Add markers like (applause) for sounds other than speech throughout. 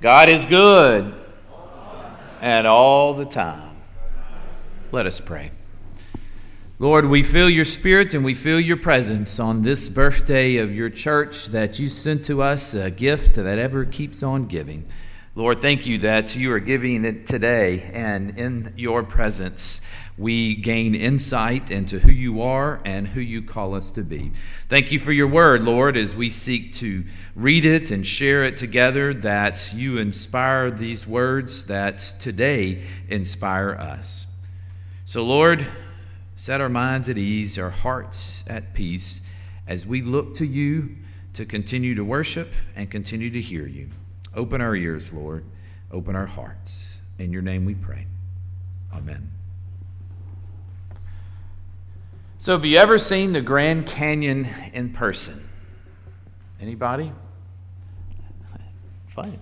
God is good and all the time. Let us pray. Lord, we feel your spirit and we feel your presence on this birthday of your church that you sent to us, a gift that ever keeps on giving. Lord, thank you that you are giving it today, and in your presence, we gain insight into who you are and who you call us to be. Thank you for your word, Lord, as we seek to read it and share it together, that you inspire these words that today inspire us. So, Lord, set our minds at ease, our hearts at peace, as we look to you to continue to worship and continue to hear you. Open our ears, Lord. Open our hearts. In your name we pray. Amen. So, have you ever seen the Grand Canyon in person? Anybody? (laughs) Fine.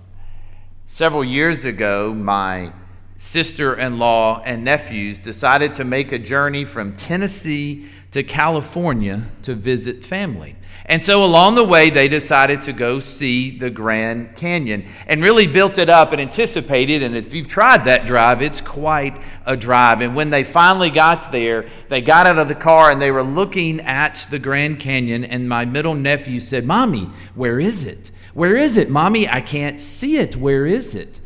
Several years ago, my sister in law and nephews decided to make a journey from Tennessee to California to visit family. And so along the way, they decided to go see the Grand Canyon and really built it up and anticipated. And if you've tried that drive, it's quite a drive. And when they finally got there, they got out of the car and they were looking at the Grand Canyon. And my middle nephew said, Mommy, where is it? Where is it? Mommy, I can't see it. Where is it?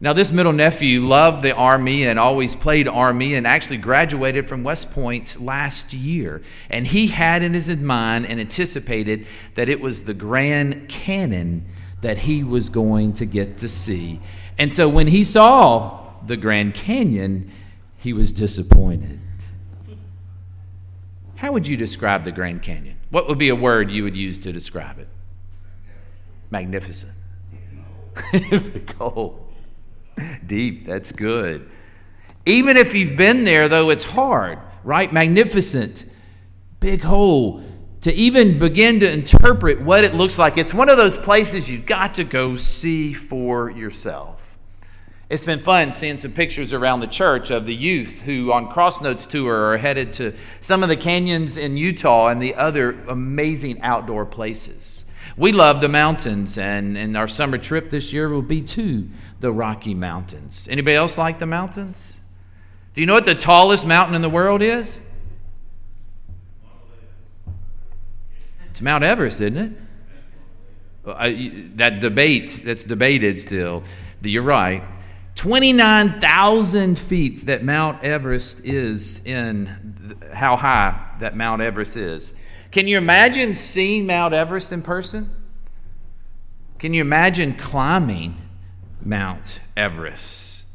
Now, this middle nephew loved the Army and always played Army and actually graduated from West Point last year. And he had in his mind and anticipated that it was the Grand Canyon that he was going to get to see. And so when he saw the Grand Canyon, he was disappointed. How would you describe the Grand Canyon? What would be a word you would use to describe it? Magnificent. (laughs) Cold. (laughs) Deep, that's good. Even if you've been there, though, it's hard, right? Magnificent, big hole. To even begin to interpret what it looks like, it's one of those places you've got to go see for yourself. It's been fun seeing some pictures around the church of the youth who, on Crossnotes Tour, are headed to some of the canyons in Utah and the other amazing outdoor places. We love the mountains, and, and our summer trip this year will be to the Rocky Mountains. Anybody else like the mountains? Do you know what the tallest mountain in the world is? It's Mount Everest, isn't it? That debate, that's debated still. You're right. 29,000 feet that Mount Everest is in, how high that Mount Everest is. Can you imagine seeing Mount Everest in person? Can you imagine climbing Mount Everest?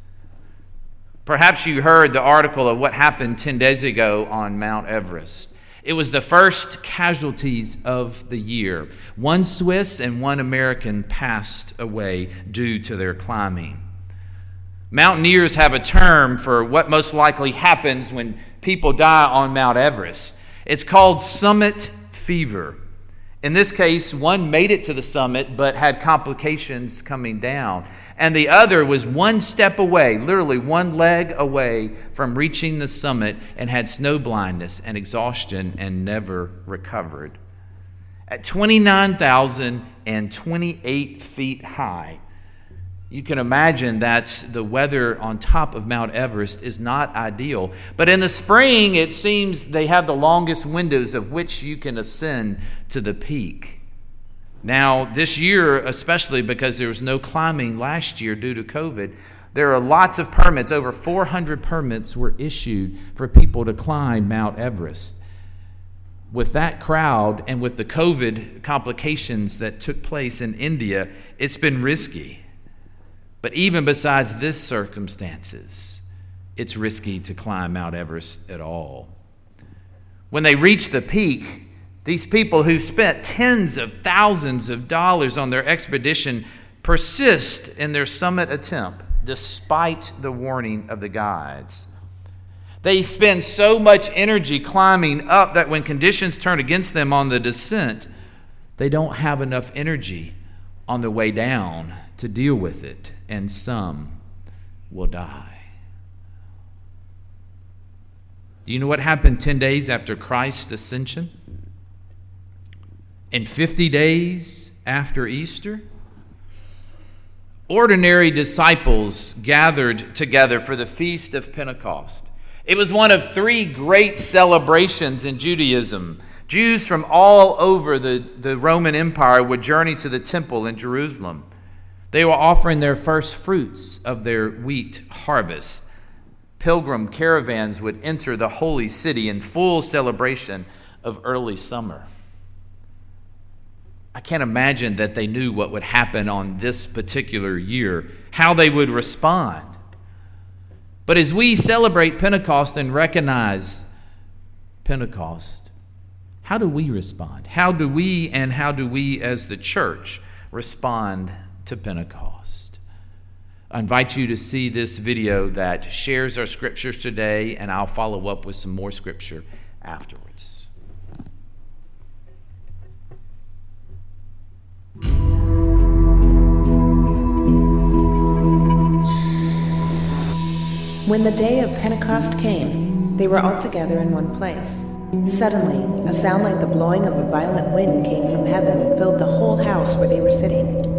Perhaps you heard the article of what happened 10 days ago on Mount Everest. It was the first casualties of the year. One Swiss and one American passed away due to their climbing. Mountaineers have a term for what most likely happens when people die on Mount Everest. It's called summit fever. In this case, one made it to the summit but had complications coming down. And the other was one step away, literally one leg away from reaching the summit and had snow blindness and exhaustion and never recovered. At 29,028 feet high, you can imagine that the weather on top of Mount Everest is not ideal. But in the spring, it seems they have the longest windows of which you can ascend to the peak. Now, this year, especially because there was no climbing last year due to COVID, there are lots of permits. Over 400 permits were issued for people to climb Mount Everest. With that crowd and with the COVID complications that took place in India, it's been risky. But even besides this circumstances, it's risky to climb Mount Everest at all. When they reach the peak, these people who spent tens of thousands of dollars on their expedition persist in their summit attempt despite the warning of the guides. They spend so much energy climbing up that when conditions turn against them on the descent, they don't have enough energy on the way down to deal with it, and some will die. Do you know what happened 10 days after Christ's ascension? And 50 days after Easter? ordinary disciples gathered together for the feast of Pentecost. It was one of three great celebrations in Judaism. Jews from all over the, the Roman Empire would journey to the temple in Jerusalem. They were offering their first fruits of their wheat harvest. Pilgrim caravans would enter the holy city in full celebration of early summer. I can't imagine that they knew what would happen on this particular year, how they would respond. But as we celebrate Pentecost and recognize Pentecost, how do we respond? How do we and how do we as the church respond to Pentecost? I invite you to see this video that shares our scriptures today, and I'll follow up with some more scripture afterwards. When the day of Pentecost came, they were all together in one place. Suddenly, a sound like the blowing of a violent wind came from heaven and filled the whole house where they were sitting.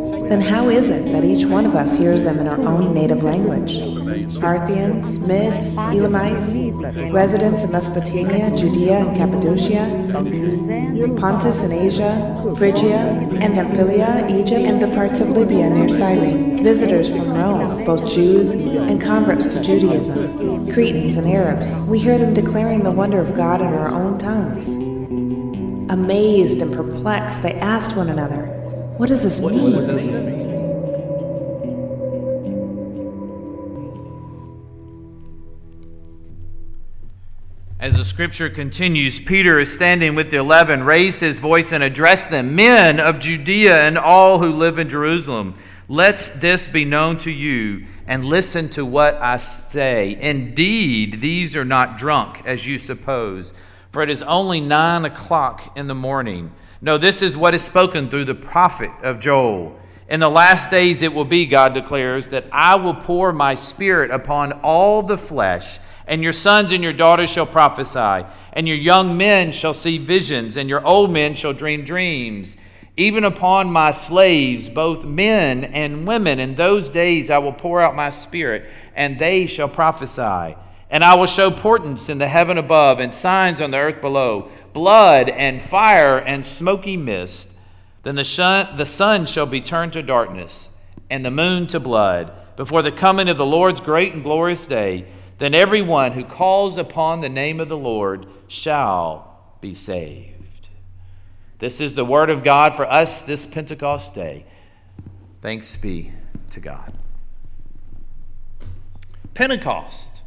Then how is it that each one of us hears them in our own native language? Parthians, Medes, Elamites, residents of Mesopotamia, Judea and Cappadocia, Pontus and Asia, Phrygia and Pamphylia, Egypt, and the parts of Libya near Cyrene, visitors from Rome, both Jews and converts to Judaism, Cretans and Arabs. We hear them declaring the wonder of God in our own tongues. Amazed and perplexed, they asked one another, What does this mean? As the scripture continues, Peter is standing with the eleven, raised his voice and addressed them Men of Judea and all who live in Jerusalem, let this be known to you, and listen to what I say. Indeed, these are not drunk, as you suppose, for it is only nine o'clock in the morning. No, this is what is spoken through the prophet of Joel. In the last days it will be, God declares, that I will pour my spirit upon all the flesh and your sons and your daughters shall prophesy, and your young men shall see visions, and your old men shall dream dreams. Even upon my slaves, both men and women, in those days I will pour out my spirit, and they shall prophesy. And I will show portents in the heaven above, and signs on the earth below blood, and fire, and smoky mist. Then the sun, the sun shall be turned to darkness, and the moon to blood, before the coming of the Lord's great and glorious day then everyone who calls upon the name of the Lord shall be saved. This is the word of God for us this Pentecost day. Thanks be to God. Pentecost.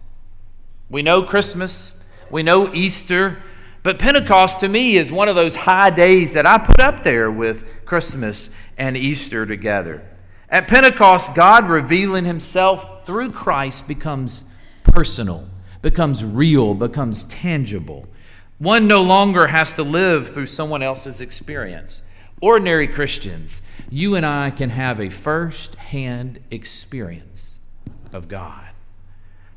We know Christmas, we know Easter, but Pentecost to me is one of those high days that I put up there with Christmas and Easter together. At Pentecost, God revealing himself through Christ becomes personal, becomes real, becomes tangible. One no longer has to live through someone else's experience. Ordinary Christians, you and I can have a first hand experience of God.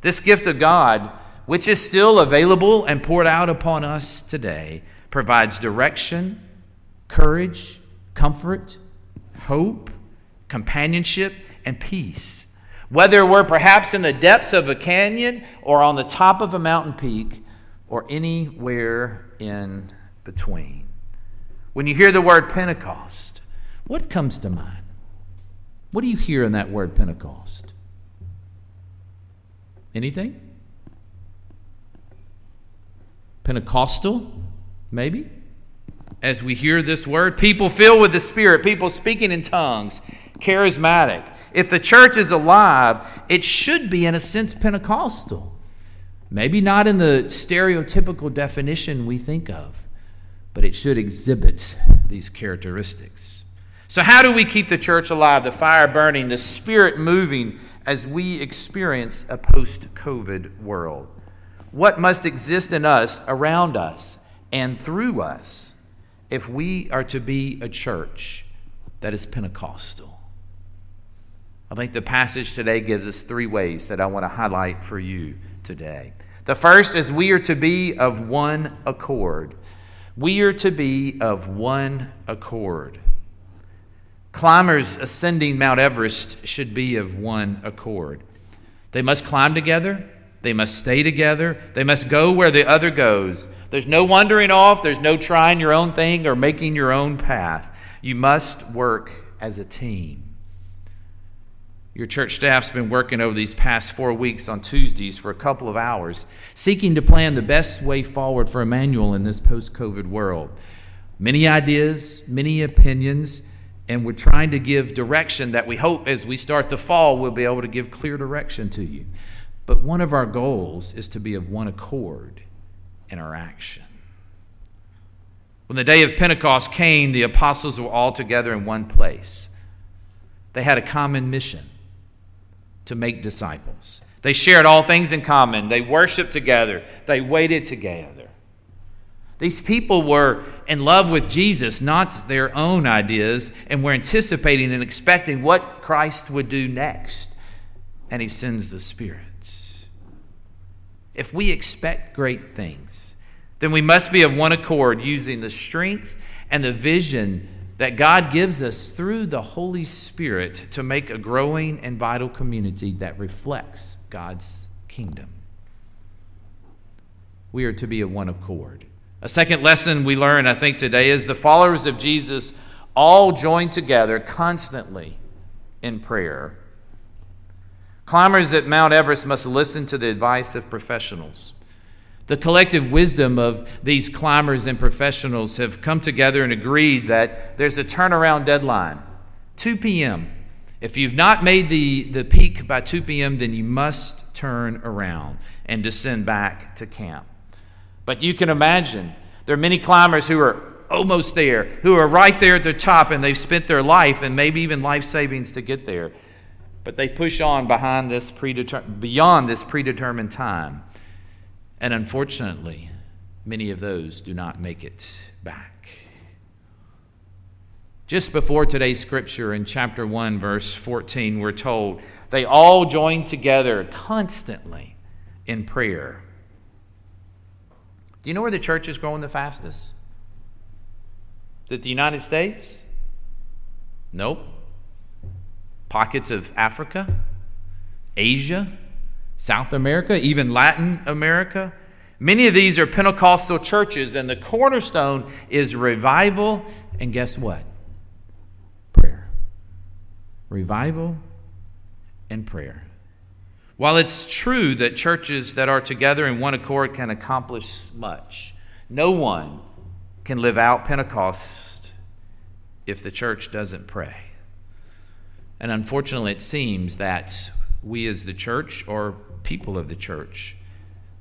This gift of God, which is still available and poured out upon us today, provides direction, courage, comfort, hope, companionship, and peace. Whether we're perhaps in the depths of a canyon or on the top of a mountain peak or anywhere in between. When you hear the word Pentecost, what comes to mind? What do you hear in that word Pentecost? Anything? Pentecostal, maybe? As we hear this word, people filled with the Spirit, people speaking in tongues, charismatic if the church is alive, it should be, in a sense, Pentecostal. Maybe not in the stereotypical definition we think of, but it should exhibit these characteristics. So, how do we keep the church alive, the fire burning, the spirit moving as we experience a post COVID world? What must exist in us, around us, and through us if we are to be a church that is Pentecostal? I think the passage today gives us three ways that I want to highlight for you today. The first is we are to be of one accord. We are to be of one accord. Climbers ascending Mount Everest should be of one accord. They must climb together, they must stay together, they must go where the other goes. There's no wandering off, there's no trying your own thing or making your own path. You must work as a team. Your church staff's been working over these past four weeks on Tuesdays for a couple of hours, seeking to plan the best way forward for Emmanuel in this post COVID world. Many ideas, many opinions, and we're trying to give direction that we hope as we start the fall we'll be able to give clear direction to you. But one of our goals is to be of one accord in our action. When the day of Pentecost came, the apostles were all together in one place. They had a common mission to make disciples. They shared all things in common. They worshiped together. They waited together. These people were in love with Jesus, not their own ideas, and were anticipating and expecting what Christ would do next. And he sends the Spirit. If we expect great things, then we must be of one accord, using the strength and the vision that God gives us through the Holy Spirit to make a growing and vital community that reflects God's kingdom. We are to be of one accord. A second lesson we learn, I think, today is the followers of Jesus all join together constantly in prayer. Climbers at Mount Everest must listen to the advice of professionals. The collective wisdom of these climbers and professionals have come together and agreed that there's a turnaround deadline 2 p.m. If you've not made the, the peak by 2 p.m., then you must turn around and descend back to camp. But you can imagine there are many climbers who are almost there, who are right there at the top, and they've spent their life and maybe even life savings to get there. But they push on behind this predeter- beyond this predetermined time. And unfortunately, many of those do not make it back. Just before today's scripture in chapter 1, verse 14, we're told they all joined together constantly in prayer. Do you know where the church is growing the fastest? Is it the United States? Nope. Pockets of Africa, Asia, South America, even Latin America. Many of these are Pentecostal churches, and the cornerstone is revival. And guess what? Prayer. Revival and prayer. While it's true that churches that are together in one accord can accomplish much, no one can live out Pentecost if the church doesn't pray. And unfortunately, it seems that we as the church or people of the church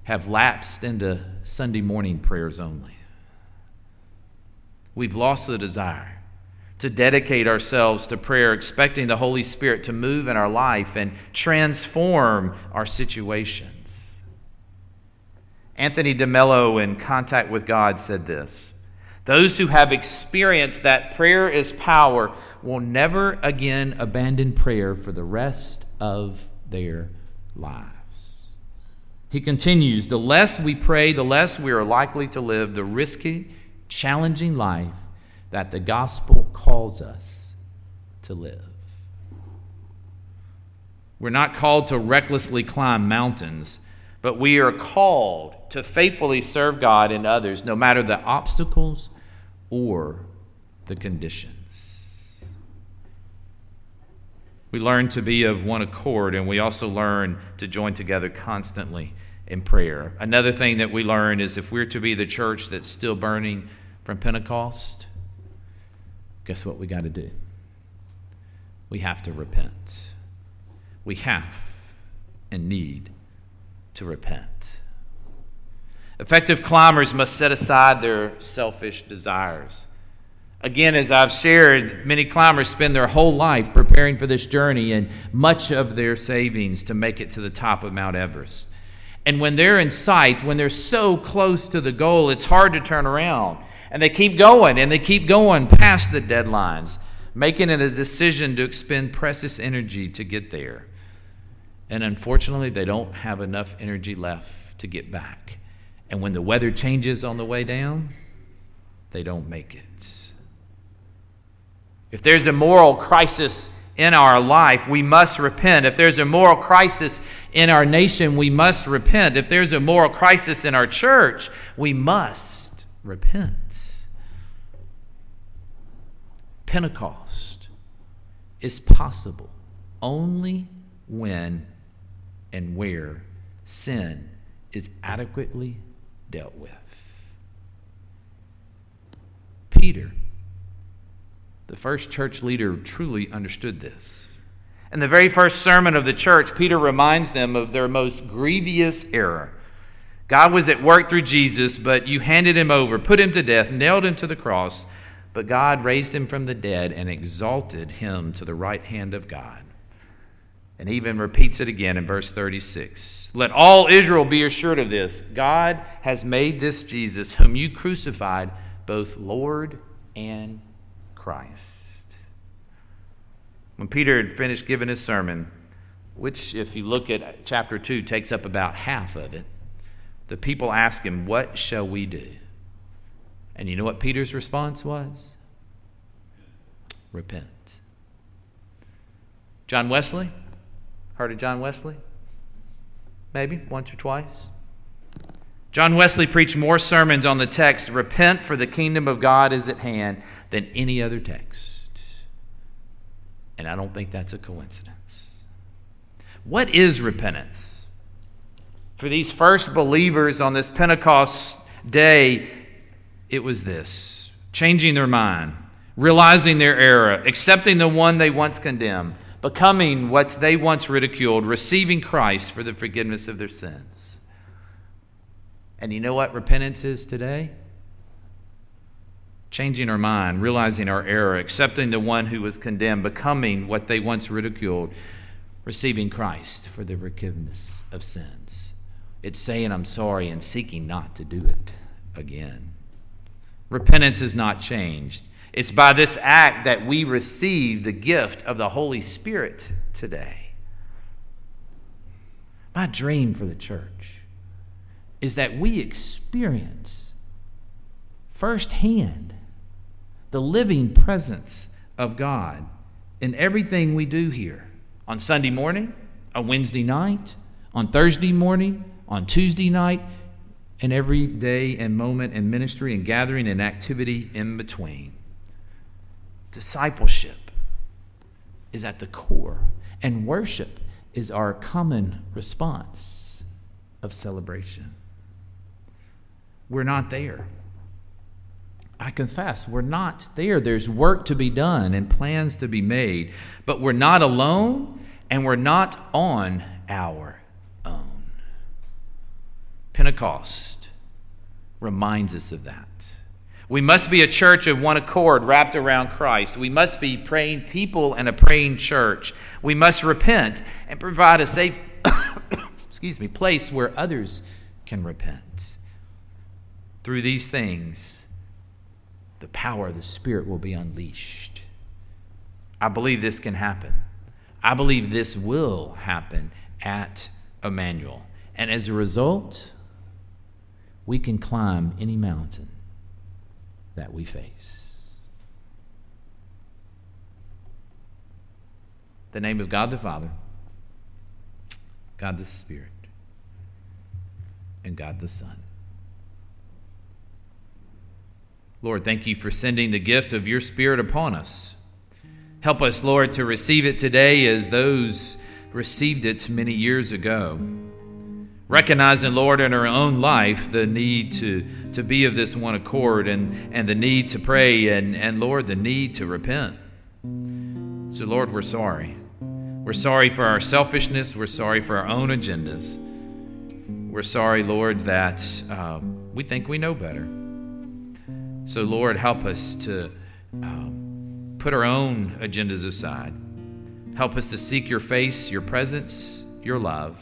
have lapsed into Sunday morning prayers only. We've lost the desire to dedicate ourselves to prayer, expecting the Holy Spirit to move in our life and transform our situations. Anthony DeMello, in Contact with God, said this Those who have experienced that prayer is power will never again abandon prayer for the rest of their lives. He continues The less we pray, the less we are likely to live the risky, challenging life that the gospel calls us to live. We're not called to recklessly climb mountains, but we are called to faithfully serve God and others, no matter the obstacles or the conditions. We learn to be of one accord, and we also learn to join together constantly in prayer. Another thing that we learn is if we're to be the church that's still burning from Pentecost, guess what we got to do? We have to repent. We have and need to repent. Effective climbers must set aside their selfish desires. Again, as I've shared, many climbers spend their whole life preparing for this journey and much of their savings to make it to the top of Mount Everest. And when they're in sight, when they're so close to the goal, it's hard to turn around. And they keep going and they keep going past the deadlines, making it a decision to expend precious energy to get there. And unfortunately, they don't have enough energy left to get back. And when the weather changes on the way down, they don't make it. If there's a moral crisis in our life, we must repent. If there's a moral crisis in our nation, we must repent. If there's a moral crisis in our church, we must repent. Pentecost is possible only when and where sin is adequately dealt with. Peter, the first church leader, truly understood this. In the very first sermon of the church, Peter reminds them of their most grievous error. God was at work through Jesus, but you handed him over, put him to death, nailed him to the cross. But God raised him from the dead and exalted him to the right hand of God. And even repeats it again in verse 36. Let all Israel be assured of this God has made this Jesus, whom you crucified, both Lord and Christ. When Peter had finished giving his sermon, which, if you look at chapter 2, takes up about half of it, the people asked him, What shall we do? And you know what Peter's response was? Repent. John Wesley? Heard of John Wesley? Maybe once or twice. John Wesley preached more sermons on the text, Repent, for the kingdom of God is at hand, than any other text. And I don't think that's a coincidence. What is repentance? For these first believers on this Pentecost day, it was this changing their mind, realizing their error, accepting the one they once condemned becoming what they once ridiculed, receiving Christ for the forgiveness of their sins. And you know what repentance is today? Changing our mind, realizing our error, accepting the one who was condemned, becoming what they once ridiculed, receiving Christ for the forgiveness of sins. It's saying, I'm sorry, and seeking not to do it again. Repentance is not changed. It's by this act that we receive the gift of the Holy Spirit today. My dream for the church is that we experience firsthand the living presence of God in everything we do here on Sunday morning, on Wednesday night, on Thursday morning, on Tuesday night, and every day and moment and ministry and gathering and activity in between. Discipleship is at the core, and worship is our common response of celebration. We're not there. I confess, we're not there. There's work to be done and plans to be made, but we're not alone and we're not on our own. Pentecost reminds us of that. We must be a church of one accord wrapped around Christ. We must be praying people and a praying church. We must repent and provide a safe (coughs) excuse me, place where others can repent. Through these things, the power of the Spirit will be unleashed. I believe this can happen. I believe this will happen at Emmanuel. And as a result, we can climb any mountain that we face. The name of God the Father, God the Spirit, and God the Son. Lord, thank you for sending the gift of your Spirit upon us. Help us, Lord, to receive it today as those received it many years ago recognizing, Lord, in our own life the need to, to be of this one accord and, and the need to pray and, and, Lord, the need to repent. So, Lord, we're sorry. We're sorry for our selfishness. We're sorry for our own agendas. We're sorry, Lord, that uh, we think we know better. So, Lord, help us to, um, put our own agendas aside. Help us to seek your face, your presence, your love.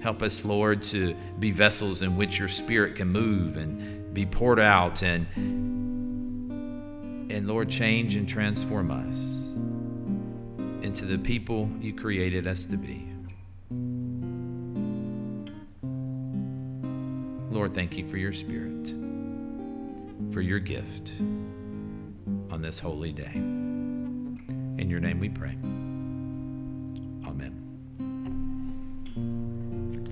Help us, Lord, to be vessels in which your spirit can move and be poured out and and Lord change and transform us into the people you created us to be. Lord, thank you for your spirit, for your gift on this holy day. In your name we pray.